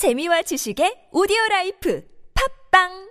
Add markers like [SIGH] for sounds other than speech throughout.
재미와 지식의 오디오 라이프. 팝빵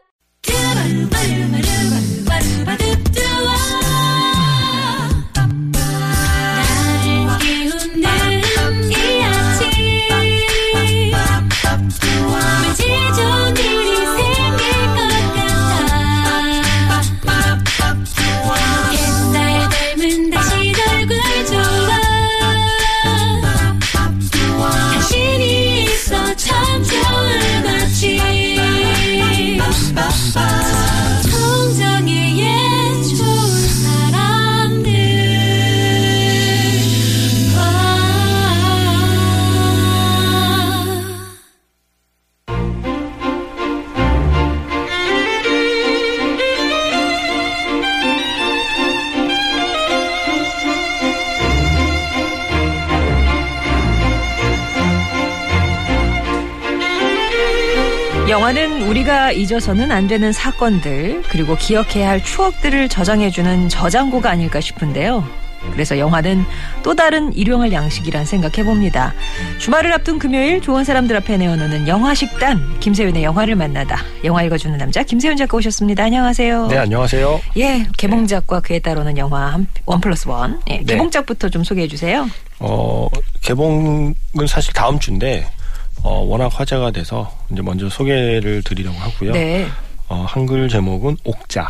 우리가 잊어서는 안 되는 사건들 그리고 기억해야 할 추억들을 저장해주는 저장고가 아닐까 싶은데요. 그래서 영화는 또 다른 일용할 양식이란 생각해봅니다. 주말을 앞둔 금요일 좋은 사람들 앞에 내어놓는 영화식단 김세윤의 영화를 만나다 영화 읽어주는 남자 김세윤 작가 오셨습니다. 안녕하세요. 네, 안녕하세요. 예, 개봉작과 그에 따르는 영화 한- 원 플러스 원. 예, 네. 개봉작부터 좀 소개해 주세요. 어, 개봉은 사실 다음 주인데, 어, 워낙 화제가 돼서 이제 먼저 소개를 드리려고 하고요. 네. 어, 한글 제목은 옥자.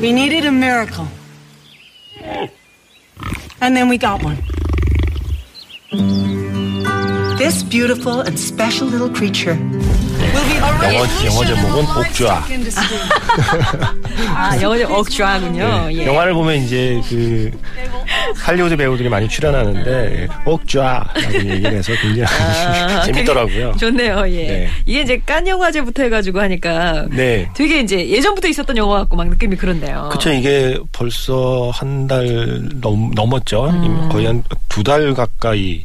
We needed a miracle. And then we got one. This beautiful and special little creature 영어, 영어 제목은 옥좌. 아, 영어 억좌군요. 네, 예. 영화를 보면 이제 그 할리우드 배우들이 많이 출연하는데 옥좌라고 얘기를 해서 굉장히 [LAUGHS] 재밌더라고요. 아, 좋네요. 예. 네. 이게 이제 깐 영화제부터 해가지고 하니까 네. 되게 이제 예전부터 있었던 영화 같고 막 느낌이 그런데요. 그쵸 이게 벌써 한 달 넘었죠. 음. 거의 한 두 달 가까이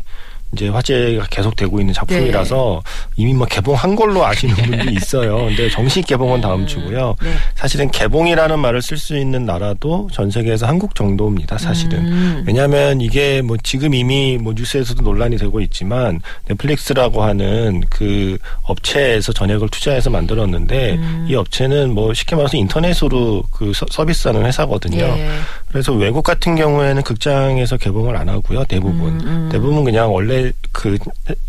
이제 화제가 계속되고 있는 작품이라서 네. 이미 뭐 개봉한 걸로 아시는 분들이 [LAUGHS] 있어요. 근데 정식 개봉은 다음 주고요. 네. 사실은 개봉이라는 말을 쓸 수 있는 나라도 전 세계에서 한국 정도입니다. 사실은 음. 왜냐하면 이게 뭐 지금 이미 뭐 뉴스에서도 논란이 되고 있지만 넷플릭스라고 하는 그 업체에서 전액을 투자해서 만들었는데 음. 이 업체는 뭐 쉽게 말해서 인터넷으로 그 서- 서비스하는 회사거든요. 예. 그래서 외국 같은 경우에는 극장에서 개봉을 안 하고요. 대부분 음, 대부분 그냥 원래 그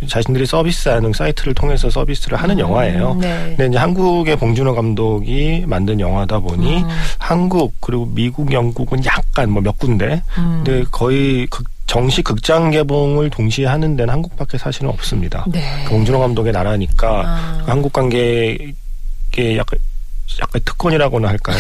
자신들이 서비스하는 사이트를 통해서 서비스를 하는 영화예요. 네. 근데 이제 한국의 봉준호 감독이 만든 영화다 보니 음. 한국 그리고 미국, 영국은 약간 뭐 몇 군데, 음. 근데 거의 극, 정식 극장 개봉을 동시에 하는 데는 한국밖에 사실은 없습니다. 네. 그 봉준호 감독의 나라니까 아. 그 한국 관객의 약간 약간 특권이라고나 할까요?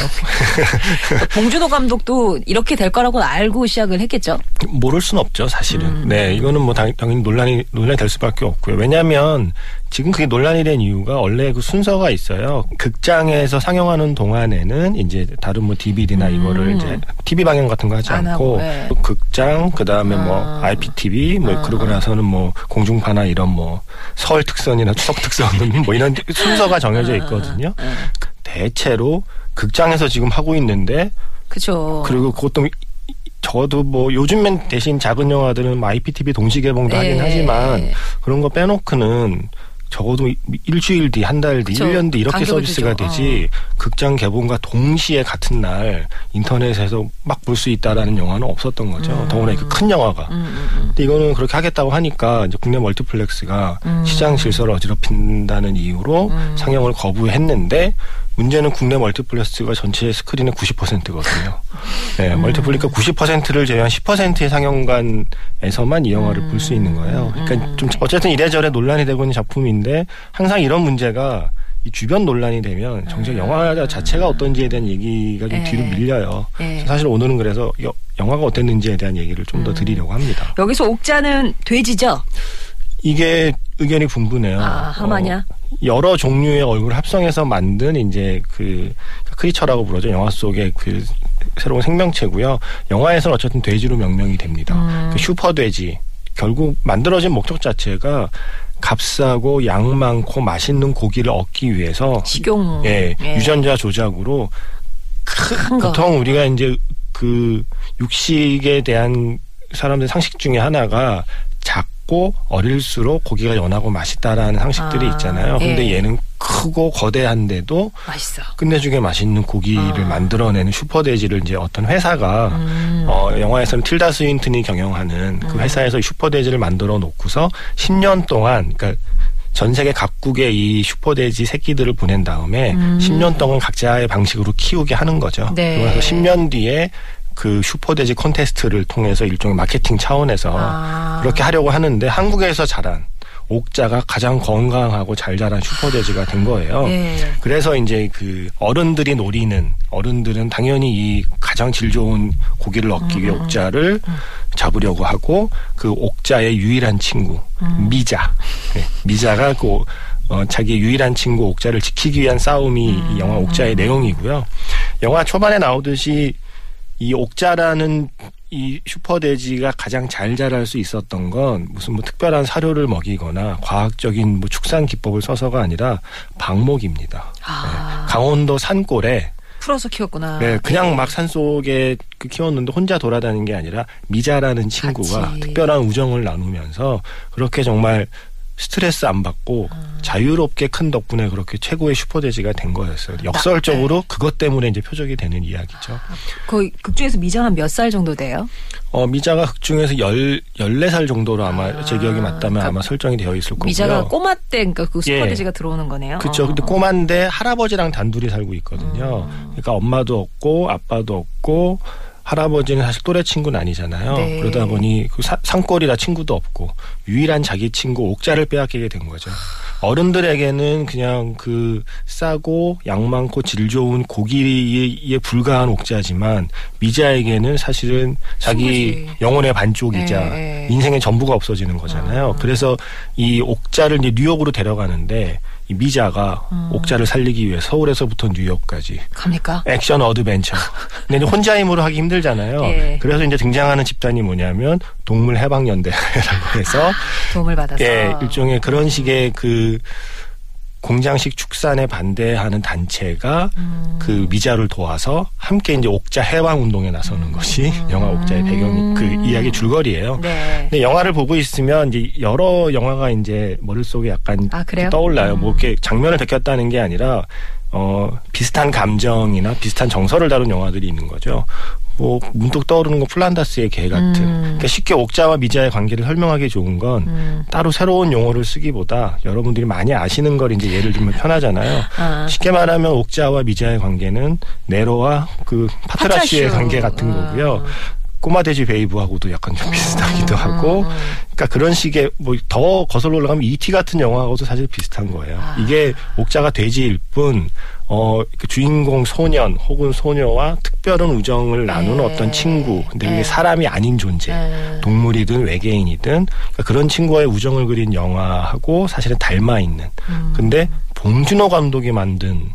[LAUGHS] 봉준호 감독도 이렇게 될 거라고 알고 시작을 했겠죠. 모를 순 없죠, 사실은. 음. 네, 이거는 뭐 당, 당연히 논란이 논란이 될 수밖에 없고요. 왜냐하면 지금 그게 논란이 된 이유가 원래 그 순서가 있어요. 극장에서 상영하는 동안에는 이제 다른 뭐 DVD나 이거를 이제 TV 방영 같은 거 하지 음. 안 않고 네. 극장 그 다음에 뭐 아. IPTV 뭐 아. 그러고 나서는 뭐 공중파나 이런 뭐 서울 특선이나 추석 특선은 뭐 이런 [LAUGHS] 순서가 정해져 있거든요. 아. 대체로 극장에서 지금 하고 있는데 그죠. 그리고 그것도 적어도 뭐 요즘엔 대신 작은 영화들은 뭐 IPTV 동시 개봉도 하긴 네. 하지만 그런 거 빼놓고는 적어도 이- 일주일 뒤, 한 달 뒤. 일 년 뒤 이렇게 서비스가. 어. 되지 극장 개봉과 동시에 같은 날 인터넷에서 막 볼 수 있다라는 영화는 없었던 거죠. 더구나 이렇게 큰 영화가. 음, 음, 음. 근데 이거는 그렇게 하겠다고 하니까 이제 국내 멀티플렉스가 음. 시장 질서를 어지럽힌다는 이유로 음. 상영을 거부했는데 문제는 국내 멀티플렉스가 전체 스크린의 90%거든요. [LAUGHS] 네, 음. 멀티플렉스 90%를 제외한 10%의 상영관에서만 이 영화를 볼 수 있는 거예요. 음. 그러니까 좀 어쨌든 이래저래 논란이 되고 있는 작품인데 항상 이런 문제가 이 주변 논란이 되면 정작 영화 자체가 어떤지에 대한 얘기가 좀 네. 뒤로 밀려요. 네. 사실 오늘은 그래서 여- 영화가 어땠는지에 대한 얘기를 좀 음. 더 드리려고 합니다. 여기서 옥자는 돼지죠. 이게 의견이 분분해요. 아, 하마냐? 어, 여러 종류의 얼굴 합성해서 만든 이제 그 크리처라고 부르죠. 영화 속의 그 새로운 생명체고요. 영화에서는 어쨌든 돼지로 명명이 됩니다. 음. 그 슈퍼 돼지. 결국 만들어진 목적 자체가 값싸고 양 많고 맛있는 고기를 얻기 위해서 식용. 예, 예. 유전자 조작으로 큰 거. 보통 우리가 이제 그 육식에 대한 사람들 상식 중에 하나가 작 고 어릴수록 고기가 연하고 맛있다라는 상식들이 아, 있잖아요. 근데 예. 얘는 크고 거대한데도 맛있어. 끝내주게 맛있는 고기를 아. 만들어내는 슈퍼돼지를 이제 어떤 회사가 음. 어, 영화에서는 틸다 스윈튼이 경영하는 그 회사에서 이 슈퍼돼지를 만들어 놓고서 10년 동안 그러니까 전 세계 각국의 이 슈퍼돼지 새끼들을 보낸 다음에 10년 동안 각자의 방식으로 키우게 하는 거죠. 음. 네. 그래서 10년 뒤에 그 슈퍼돼지 콘테스트를 통해서 일종의 마케팅 차원에서 아. 그렇게 하려고 하는데 한국에서 자란 옥자가 가장 건강하고 잘 자란 슈퍼돼지가 된 거예요. 예. 그래서 이제 그 어른들이 노리는 어른들은 당연히 이 가장 질 좋은 고기를 얻기 위해 옥자를 잡으려고 하고 그 옥자의 유일한 친구 미자 네, 미자가 그 어, 자기 유일한 친구 옥자를 지키기 위한 싸움이 이 영화 옥자의 내용이고요. 영화 초반에 나오듯이 이 옥자라는 이 슈퍼돼지가 가장 잘 자랄 수 있었던 건 무슨 뭐 특별한 사료를 먹이거나 과학적인 뭐 축산 기법을 써서가 아니라 방목입니다. 아. 네, 강원도 산골에 풀어서 키웠구나. 네, 그냥 막 산속에 그 키웠는데 혼자 돌아다니는 게 아니라 미자라는 친구가 같이. 특별한 우정을 나누면서 그렇게 정말 스트레스 안 받고 아. 자유롭게 큰 덕분에 그렇게 최고의 슈퍼돼지가 된 거였어요. 역설적으로 그것 때문에 이제 표적이 되는 이야기죠. 거의 극 중에서 미장 한 몇 살 정도 돼요? 어, 미자가 극 중에서 열, 14살 정도로 아마 제 기억이 맞다면 아마 설정이 되어 있을 거고요. 미자가 꼬마 때 그러니까 그 예. 슈퍼돼지가 들어오는 거네요. 그렇죠. 어, 근데 어. 꼬마인데 할아버지랑 단둘이 살고 있거든요. 음. 그러니까 엄마도 없고 아빠도 없고 할아버지는 사실 또래 친구는 아니잖아요. 네. 그러다 보니 그 사- 산골이라 친구도 없고 유일한 자기 친구 옥자를 빼앗기게 된 거죠. 어른들에게는 그냥 그 싸고 양 많고 질 좋은 고기에 불과한 옥자지만 미자에게는 사실은 자기 친구이자 영혼의 반쪽이자 네, 네. 인생의 전부가 없어지는 거잖아요. 그래서 이 옥자를 이제 뉴욕으로 데려가는데 이 미자가 음. 옥자를 살리기 위해 서울에서부터 뉴욕까지 갑니까? 액션 어드벤처. 근데 이제 혼자 힘으로 하기 힘들잖아요. 예. 그래서 이제 등장하는 집단이 뭐냐면 동물 해방 연대라고 해서 [LAUGHS] 도움을 받아서. 예, 일종의 그런 식의 그 공장식 축산에 반대하는 단체가 음. 그 미자를 도와서 함께 이제 옥자 해방 운동에 나서는 것이 [LAUGHS] 영화 옥자의 배경 그 이야기 줄거리예요. 음. 네. 근데 영화를 보고 있으면 이제 여러 영화가 이제 머릿속에 약간 아? 떠올라요. 뭐 이렇게 장면을 베꼈다는 게 아니라 어 비슷한 감정이나 비슷한 정서를 다룬 영화들이 있는 거죠. 뭐 문득 떠오르는 건 플란다스의 개 같은. 음. 그러니까 쉽게 옥자와 미자의 관계를 설명하기 좋은 건 음. 따로 새로운 용어를 쓰기보다 여러분들이 많이 아시는 걸 이제 예를 들면 편하잖아요. 아. 쉽게 말하면 옥자와 미자의 관계는 네로와 그 파트라슈의 파트라슈. 관계 같은 아. 거고요. 꼬마 돼지 베이브하고도 약간 좀 비슷하기도 음, 하고, 음, 음. 그러니까 그런 식의 뭐 더 거슬러 올라가면 이티 같은 영화하고도 사실 비슷한 거예요. 아. 이게 옥자가 돼지일 뿐, 어, 그 주인공 소년 혹은 소녀와 특별한 우정을 나누는 네. 어떤 친구, 근데 네. 그게 사람이 아닌 존재, 네. 동물이든 외계인이든 그러니까 그런 친구와의 우정을 그린 영화하고 사실은 닮아 있는. 음. 근데 봉준호 감독이 만든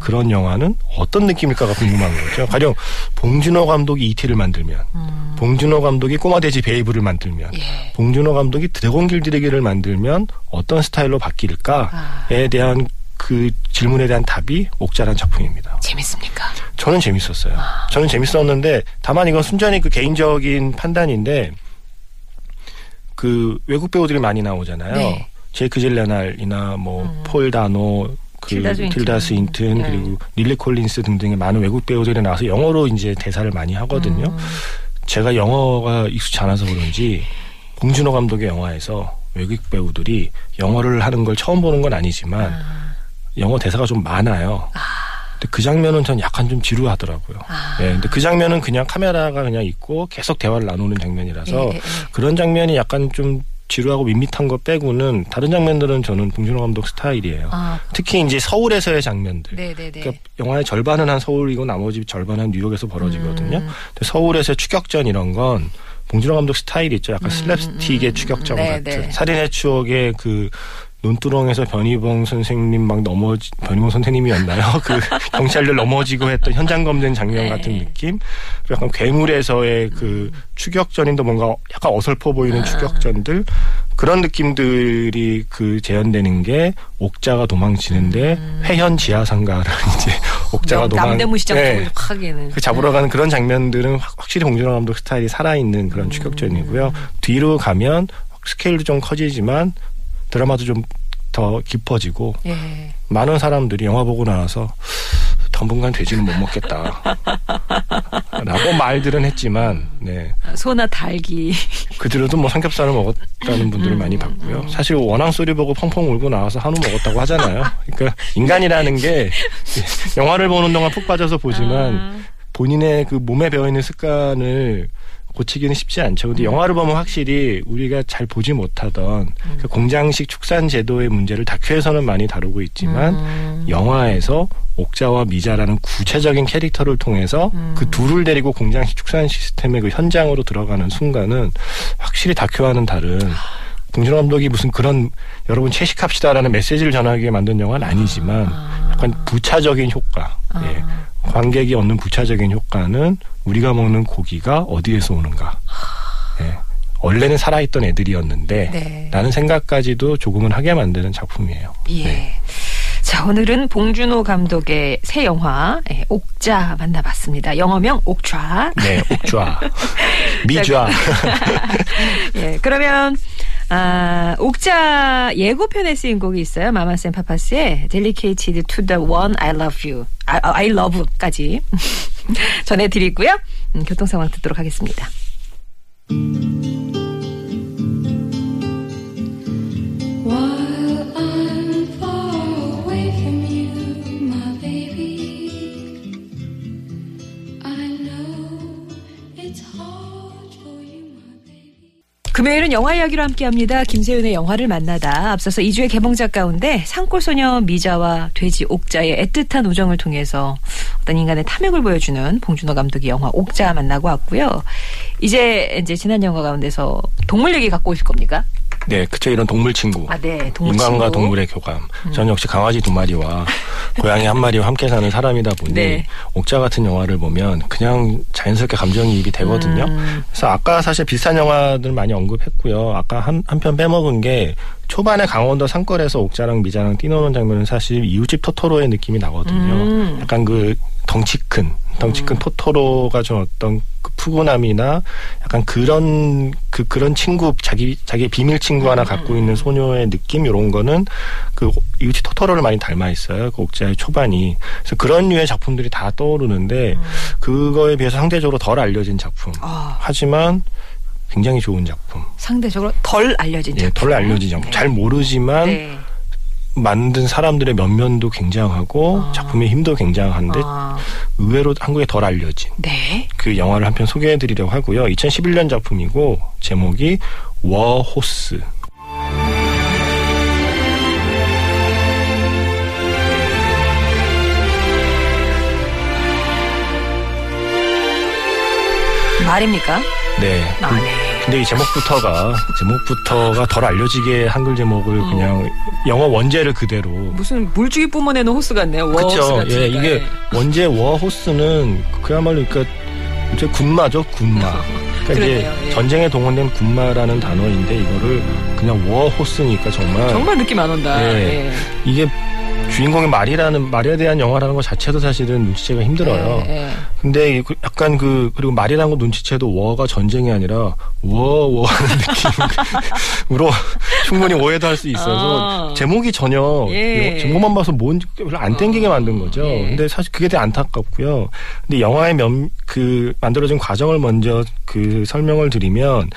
그런 영화는 어떤 느낌일까가 궁금한 거죠. 가령 봉준호 감독이 이티를 만들면, 음. 봉준호 감독이 꼬마 돼지 베이브를 만들면, 예. 봉준호 감독이 드래곤 길들이기를 만들면 어떤 스타일로 바뀔까에 아. 대한 그 질문에 대한 답이 옥자란 작품입니다. 재밌습니까? 저는 재밌었어요. 저는 재밌었는데 다만 이건 순전히 그 개인적인 판단인데 그 외국 배우들이 많이 나오잖아요. 네. 제이크 질렌할이나 뭐 폴 다노 그 틸다 스윈튼. 틸다 스윈튼 네. 그리고 릴리 콜린스 등등의 많은 외국 배우들이 나와서 영어로 이제 대사를 많이 하거든요. 음. 제가 영어가 익숙치 않아서 그런지 봉준호 감독의 영화에서 외국 배우들이 영어를 하는 걸 처음 보는 건 아니지만 영어 대사가 좀 많아요. 근데 그 장면은 전 약간 좀 지루하더라고요. 아. 예, 근데 그 장면은 그냥 카메라가 그냥 있고 계속 대화를 나누는 장면이라서 예, 예, 예. 그런 장면이 약간 좀 지루하고 밋밋한 거 빼고는 다른 장면들은 저는 봉준호 감독 스타일이에요. 아, 특히 이제 서울에서의 장면들. 네네네. 그러니까 영화의 절반은 한 서울이고 나머지 절반은 뉴욕에서 벌어지거든요. 음. 서울에서의 추격전 이런 건 봉준호 감독 스타일 있죠. 약간 슬랩스틱의 추격전 네, 같은 네. 살인의 추억의 그 논두렁에서 변희봉 선생님 막 넘어지 변희봉 선생님이었나요? [LAUGHS] 그 경찰들 넘어지고 했던 현장 검증 장면 네. 같은 느낌. 약간 괴물에서의 그 추격전인데 뭔가 약간 어설퍼 보이는 아. 추격전들 그런 느낌들이 그 재현되는 게 옥자가 도망치는데 회현 지하상가를 [LAUGHS] 이제 옥자가 남- 도망 음. 남대문 시장 네. 쪽으로 하기는. 그 잡으러 가는 그런 장면들은 확- 확실히 봉준호 감독 스타일이 살아있는 그런 추격전이고요. 뒤로 가면 스케일도 좀 커지지만 드라마도 좀 더 깊어지고 예. 많은 사람들이 영화 보고 나와서 당분간 돼지는 못 먹겠다. [LAUGHS] 라고 말들은 했지만, 네. 소나 닭이 그들도 뭐 삼겹살을 먹었다는 분들을 음, 많이 봤고요. 사실 원앙 소리 보고 펑펑 울고 나와서 한우 먹었다고 하잖아요. 그러니까 인간이라는 게 영화를 보는 동안 푹 빠져서 보지만 아. 본인의 그 몸에 배어있는 습관을 고치기는 쉽지 않죠. 음. 근데 영화를 보면 확실히 우리가 잘 보지 못하던 음. 그 공장식 축산 제도의 문제를 다큐에서는 많이 다루고 있지만 음. 영화에서 옥자와 미자라는 구체적인 캐릭터를 통해서 음. 그 둘을 데리고 공장식 축산 시스템의 그 현장으로 들어가는 순간은 확실히 다큐와는 다른 봉준호 감독이 무슨 그런 여러분 채식합시다라는 메시지를 위해 만든 영화는 아니지만 약간 부차적인 효과, 예. 관객이 얻는 부차적인 효과는 우리가 먹는 고기가 어디에서 오는가. 예. 원래는 살아있던 애들이었는데 네. 라는 생각까지도 조금은 하게 만드는 작품이에요. 예. 네. 자, 오늘은 봉준호 감독의 새 영화 예, 옥자 만나봤습니다. 영어명 옥좌. 네, 옥좌. [LAUGHS] 미좌. [LAUGHS] 예, 그러면 아, 옥자 예고편에 쓰인 곡이 있어요. 마마쌤 파파스의 Dedicated to the One I Love You. 아, I Love까지 [LAUGHS] 전해드리고요. 음, 교통 상황 듣도록 하겠습니다. 금요일은 영화 이야기로 함께합니다. 김세윤의 영화를 만나다. 앞서서 2주의 개봉작 가운데 산골소녀 미자와 돼지 옥자의 애틋한 우정을 통해서 어떤 인간의 탐욕을 보여주는 봉준호 감독의 영화 옥자 만나고 왔고요. 이제 이제 지난 영화 가운데서 동물 얘기 갖고 오실 겁니까? 네, 그쵸. 이런 동물 친구. 아, 네. 동물 인간과 친구. 음. 동물의 교감. 저는 역시 강아지 두 마리와 [LAUGHS] 고양이 한 마리와 함께 사는 사람이다 보니 네. 옥자 같은 영화를 보면 그냥 자연스럽게 감정이입이 되거든요. 음. 그래서 아까 사실 비슷한 영화들 많이 언급했고요. 아까 한 한 편 빼먹은 게 초반에 강원도 산골에서 옥자랑 미자랑 뛰노는 장면은 사실 이웃집 토토로의 느낌이 나거든요. 음. 약간 그 덩치 큰 덩치 큰 토토로가 좀 어떤 그 푸근함이나 약간 그런 그 그런 친구 자기 자기 비밀 친구 하나 갖고 있는 소녀의 느낌 이런 거는 그 이웃집 토토로를 많이 닮아 있어요. 그 옥자의 초반이 그래서 그런 류의 작품들이 다 떠오르는데 그거에 비해서 상대적으로 덜 알려진 작품. 아. 하지만 굉장히 좋은 작품. 상대적으로 덜 알려진 예, 작품. 덜 알려진 작품. 네. 잘 모르지만 네. 만든 사람들의 면면도 굉장하고 아. 작품의 힘도 굉장한데 아, 의외로 한국에 덜 알려진 네. 그 영화를 한 편 소개해드리려고 하고요. 2011년 작품이고 제목이 워호스. 말입니까? 네. 아, 네. 근데 이 제목부터가 제목부터가 덜 알려지게 한글 제목을 어. 그냥 영어 원제를 그대로 무슨 물주기 뿜어내는 호스 같네요. 그렇죠. 예, 이게 원제 워 호스는 그야말로 그러니까 이제 군마죠, 군마. [LAUGHS] 그러니까 이제 그러네요, 예. 전쟁에 동원된 군마라는 단어인데 이거를 그냥 워 호스니까 정말, 정말 느낌 안 온다. 예. 예. 이게 주인공의 말이라는 말에 대한 영화라는 것 자체도 사실은 눈치채기가 힘들어요. 예, 예. 근데 이그 약간 그 그리고 말이라는 거 눈치채도 워가 전쟁이 아니라 워워 하는 [LAUGHS] 느낌으로 충분히 오해도 할 수 있어서 아. 제목이 전혀 예. 제목만 봐서 뭔 별로 안 땡기게 만든 거죠. 예. 근데 사실 그게 되게 안타깝고요. 근데 영화의 면 그 만들어진 과정을 먼저 그 설명을 드리면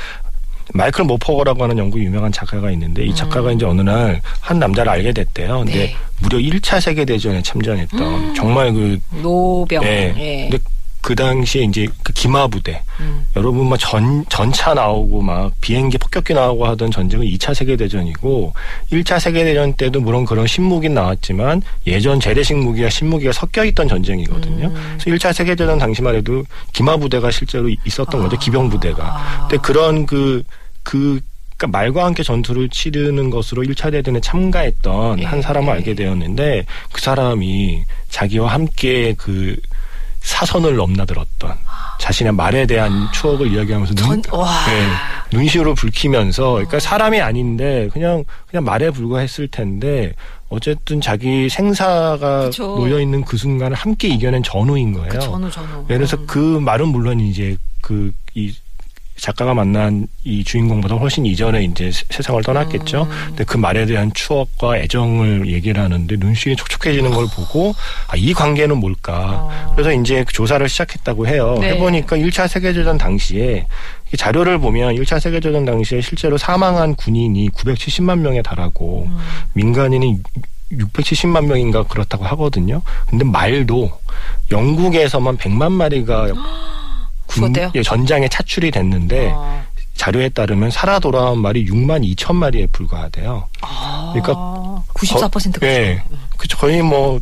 마이클 모퍼거라고 하는 영국 유명한 작가가 있는데 이 작가가 이제 어느 날 한 남자를 알게 됐대요. 근데 음. 네. 무려 1차 세계 대전에 참전했던 정말 그 노병. 네. 예. 근데 그 당시에 이제 그 기마 부대 음. 여러분 막 전 전차 나오고 막 비행기 폭격기 나오고 하던 전쟁은 2차 세계 대전이고 1차 세계 대전 때도 물론 그런 신무기 나왔지만 예전 재래식 무기와 신무기가 섞여 있던 전쟁이거든요. 음. 그래서 1차 세계 대전 당시만 해도 기마 부대가 실제로 있었던 거죠. 기병 부대가. 아. 근데 그런 그 그 그러니까 말과 함께 전투를 치르는 것으로 1차 대전에 참가했던 예. 한 사람을 알게 되었는데 그 사람이 자기와 함께 그 사선을 넘나들었던 자신의 말에 대한 추억을 이야기하면서 눈. 네, 눈시로 붉히면서 그러니까 사람이 아닌데 그냥 그냥 말에 불과했을 텐데 어쨌든 자기 생사가 그쵸. 놓여 있는 그 순간을 함께 이겨낸 전우인 거예요. 그 전후. 네, 그래서 음. 그 말은 물론 이제 그 이 작가가 만난 이 주인공보다 훨씬 이전에 이제 세- 세상을 떠났겠죠. 근데 그 말에 대한 추억과 애정을 얘기를 하는데 눈시울이 촉촉해지는 걸 보고 아, 이 관계는 뭘까. 그래서 이제 그 조사를 시작했다고 해요. 네. 해보니까 1차 세계대전 당시에 이 자료를 보면 1차 세계대전 당시에 실제로 사망한 군인이 970만 명에 달하고 민간인이 670만 명인가 그렇다고 하거든요. 근데 말도 영국에서만 100만 마리가 죽었대요? 예, 전장에 차출이 됐는데 어. 자료에 따르면 살아 돌아온 말이 6만 2천 마리에 불과하대요. 그러니까 아, 94%가 예. 그쵸. 거의 뭐,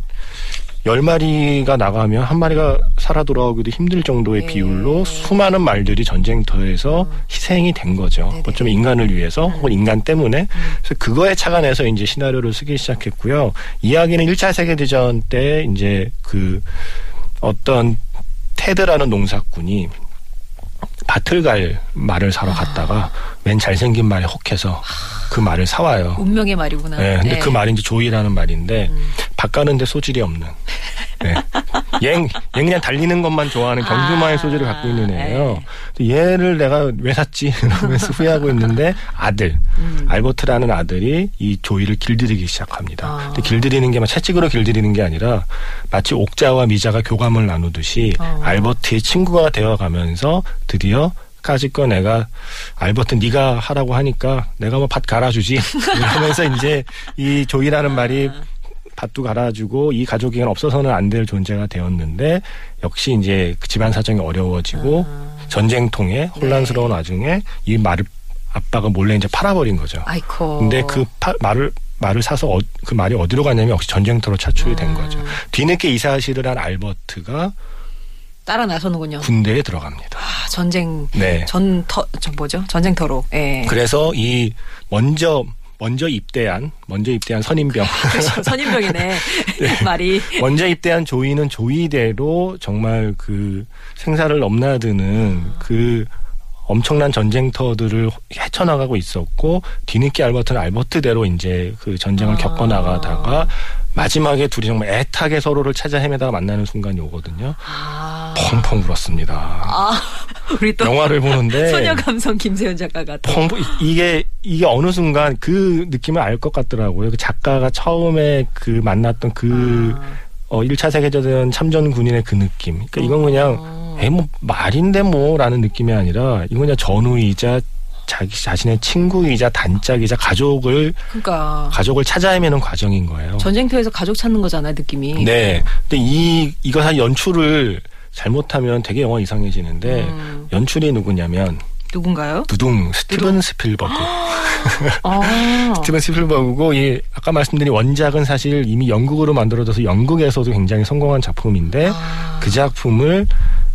열 마리가 나가면 한 마리가 살아 돌아오기도 힘들 정도의 예. 비율로 수많은 말들이 전쟁터에서 희생이 된 거죠. 어쩌면 인간을 위해서 혹은 인간 때문에. 그래서 그거에 착안해서 이제 시나리오를 쓰기 시작했고요. 이야기는 1차 세계대전 때 이제 그 어떤 테드라는 농사꾼이 밭을 갈 말을 사러 갔다가 맨 잘생긴 말에 혹해서 그 말을 사와요. 운명의 말이구나. 네, 근데 네. 그 말이 이제 조이라는 말인데 음. 박 가는데 소질이 없는. [LAUGHS] 네. 얘, 얘 그냥 달리는 것만 좋아하는 경주마의 아, 소질을 갖고 있는 애예요. 네. 얘를 내가 왜 샀지? [LAUGHS] 이러면서 후회하고 있는데 아들 음. 알버트라는 아들이 이 조이를 길들이기 시작합니다. 아. 근데 길들이는 게 막 채찍으로 길들이는 게 아니라 마치 옥자와 미자가 교감을 나누듯이 어. 알버트의 친구가 되어가면서 드디어 까짓 거 내가 알버트 네가 하라고 하니까 내가 뭐 밭 갈아주지 [LAUGHS] 이러면서 이제 이 조이라는 말이 밭도 갈아주고 이 가족이 없어서는 안 될 존재가 되었는데 역시 이제 그 집안 사정이 어려워지고 전쟁통에 혼란스러운 와중에 이 말을 아빠가 몰래 이제 팔아버린 거죠. 아이코. 근데 그 파- 말을 말을 사서 어- 그 말이 어디로 갔냐면 역시 전쟁터로 차출이 된 거죠. 뒤늦게 이 사실을 한 알버트가 따라 나서는군요. 군대에 들어갑니다. 아, 전쟁 네. 전터 저 뭐죠? 전쟁터로. 예. 그래서 이 먼저 먼저 입대한 먼저 입대한 선임병 [LAUGHS] 그렇죠. 선임병이네. [LAUGHS] [LAUGHS] 말이. 먼저 입대한 조이는 조이대로 정말 그 생사를 넘나드는 그 엄청난 전쟁터들을 헤쳐나가고 있었고 뒤늦게 알버트는 알버트대로 이제 그 전쟁을 아. 겪어나가다가 마지막에 둘이 정말 애타게 서로를 찾아 헤매다가 만나는 순간이 오거든요. 아. 펑펑 울었습니다. 아, [LAUGHS] 우리 또 영화를 보는데 소녀 감성 김세현 작가가 또. 펑 이게 이게 어느 순간 그 느낌을 알 것 같더라고요. 그 작가가 처음에 그 만났던 그 아. 어, 1차 세계대전 참전 군인의 그 느낌. 그러니까 이건 그냥 어. 에뭐 말인데 뭐라는 느낌이 아니라 이건 그냥 전우이자 자기 자신의 친구이자 단짝이자 가족을 그러니까 가족을 찾아 헤매는 과정인 거예요. 전쟁터에서 가족 찾는 거잖아요, 느낌이. 네. 근데 이 이거 한 연출을 잘못하면 되게 영화 이상해지는데 음. 연출이 누구냐면 누군가요? 두둥 스티븐 스필버그. [GASPS] 아. 스티븐 스필버그고 이 아까 말씀드린 원작은 사실 이미 연극으로 만들어져서 연극에서도 굉장히 성공한 작품인데 아. 그 작품을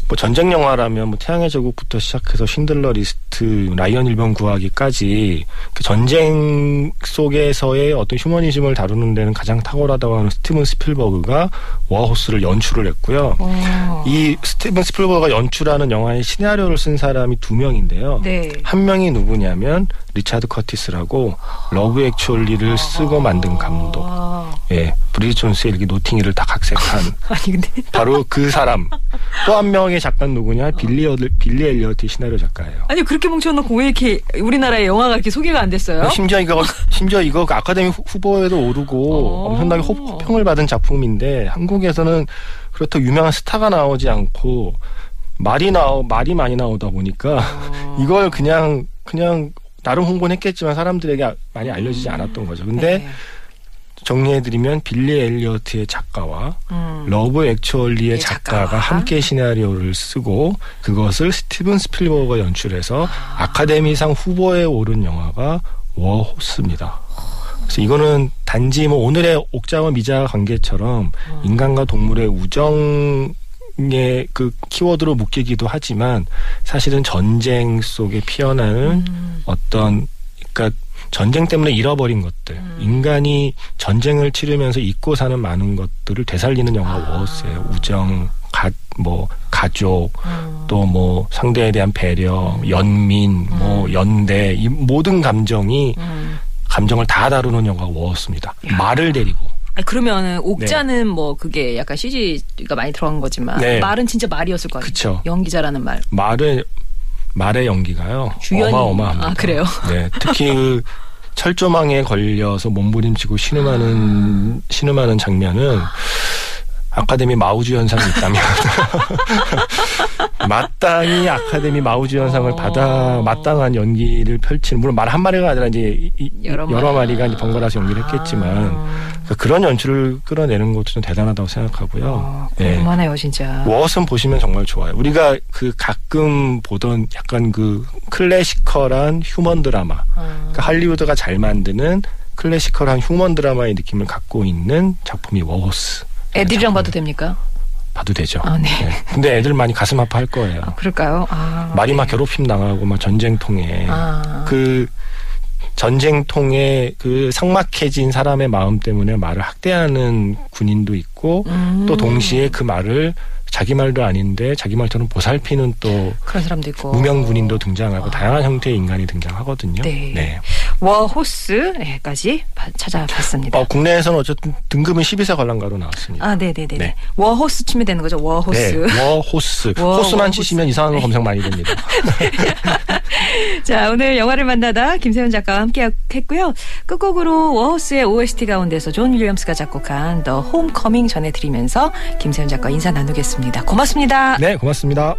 뭐 전쟁 영화라면 뭐 태양의 제국부터 시작해서 쉰들러 리스트, 라이언 일병 구하기까지 그 전쟁 속에서의 어떤 휴머니즘을 다루는 데는 가장 탁월하다고 하는 스티븐 스필버그가 워호스를 연출을 했고요. 어. 이 스티븐 스필버그가 연출하는 영화의 시나리오를 쓴 사람이 두 명인데요. 네. 한 명이 누구냐면 리차드 커티스라고 러브 액츄얼리를 쓰고 만든 감독. 아. 예, 브리짓 존스의 일기 노팅힐을 다 각색한 [LAUGHS] 아니 근데 바로 그 사람. 또 한 명의 작가는 누구냐? 빌리 어 빌리 엘리어트 시나리오 작가예요. 아니 그렇게 뭉쳐놓고 왜 이렇게 우리나라의 영화가 이렇게 소개가 안 됐어요? 심지어 이거 심지어 이거 그 아카데미 후- 후보에도 오르고 어. 엄청나게 호, 호평을 받은 작품인데 한국에서는 그렇다고 유명한 스타가 나오지 않고 말이 나오 말이 많이 나오다 보니까 어. [LAUGHS] 이걸 그냥 그냥 나름 홍보는 했겠지만 사람들에게 아- 많이 알려지지 않았던 거죠. 근데 네. 정리해드리면 빌리 엘리어트의 작가와 음. 러브 액츄얼리의 예, 작가가 작가와. 함께 시나리오를 쓰고 그것을 스티븐 스필버그가 연출해서 아카데미상 후보에 오른 영화가 워호스입니다. 그래서 이거는 단지 뭐 오늘의 옥자와 미자 관계처럼 음. 인간과 동물의 우정 의 그 키워드로 묶이기도 하지만 사실은 전쟁 속에 피어나는 음. 어떤 그러니까 전쟁 때문에 잃어버린 것들, 음. 인간이 전쟁을 치르면서 잊고 사는 많은 것들을 되살리는 영화 아. 워호스예요. 우정, 가, 뭐 가족, 음. 또뭐 상대에 대한 배려, 연민, 뭐 연대 이 모든 감정이 음. 감정을 다 다루는 영화가 워스입니다. 말을 데리고. 아니, 그러면은 옥자는 뭐 그게 약간 CG가 많이 들어간 거지만 네. 말은 진짜 말이었을 거 아니에요. 그쵸. 연기자라는 말. 말을 말의 연기가요. 주연이- 어마어마합니다. 아, 그래요? 네, 특히 그 철조망에 걸려서 몸부림치고 신음하는 신음하는 장면은 아카데미 마우즈 현상이 있다면 [LAUGHS] 마땅히 아카데미 마우즈 현상을 어. 받아 마땅한 연기를 펼치는 물론 말 한 마리가 아니라 이제 이- 여러 여러, 마리. 마리가 이제 번갈아서 연기를 했겠지만 아. 그런 연출을 끌어내는 것도 좀 대단하다고 생각하고요. 어, 예. 궁금하네요, 진짜. 워엇은 보시면 정말 좋아요. 우리가 그 가끔 보던 약간 그 클래시컬한 휴먼 드라마. 어. 그러니까 할리우드가 잘 만드는 클래시컬한 휴먼 드라마의 느낌을 갖고 있는 작품이 워호스. 애들이랑 봐도 됩니까? 봐도 되죠. 아, 네. 근데 애들 많이 가슴 아파할 거예요. 아, 그럴까요? 아, 말이 막 네. 괴롭힘 당하고 막 전쟁통에 아. 그 전쟁통에 그 삭막해진 사람의 마음 때문에 말을 학대하는 군인도 있고 음. 또 동시에 그 말을 자기 말도 아닌데 자기 말처럼 보살피는 또 그런 사람도 있고. 무명 군인도 등장하고 다양한 형태의 인간이 등장하거든요. 네. 워호스까지 찾아봤습니다. 어, 국내에서는 어쨌든 등급은 12세 관람가로 나왔습니다. 아, 네네네. 네. 워호스 치면 되는 거죠, 워호스. 네, 워호스. [LAUGHS] 워- 호스만 워호스. 치시면 이상한 거 검색 많이 됩니다. [LAUGHS] 자, 오늘 영화를 만나다 김세윤 작가와 함께 했고요. 끝곡으로 워호스의 OST 가운데서 존 윌리엄스가 작곡한 The Homecoming 전해드리면서 김세윤 작가 인사 나누겠습니다. 고맙습니다. 네, 고맙습니다.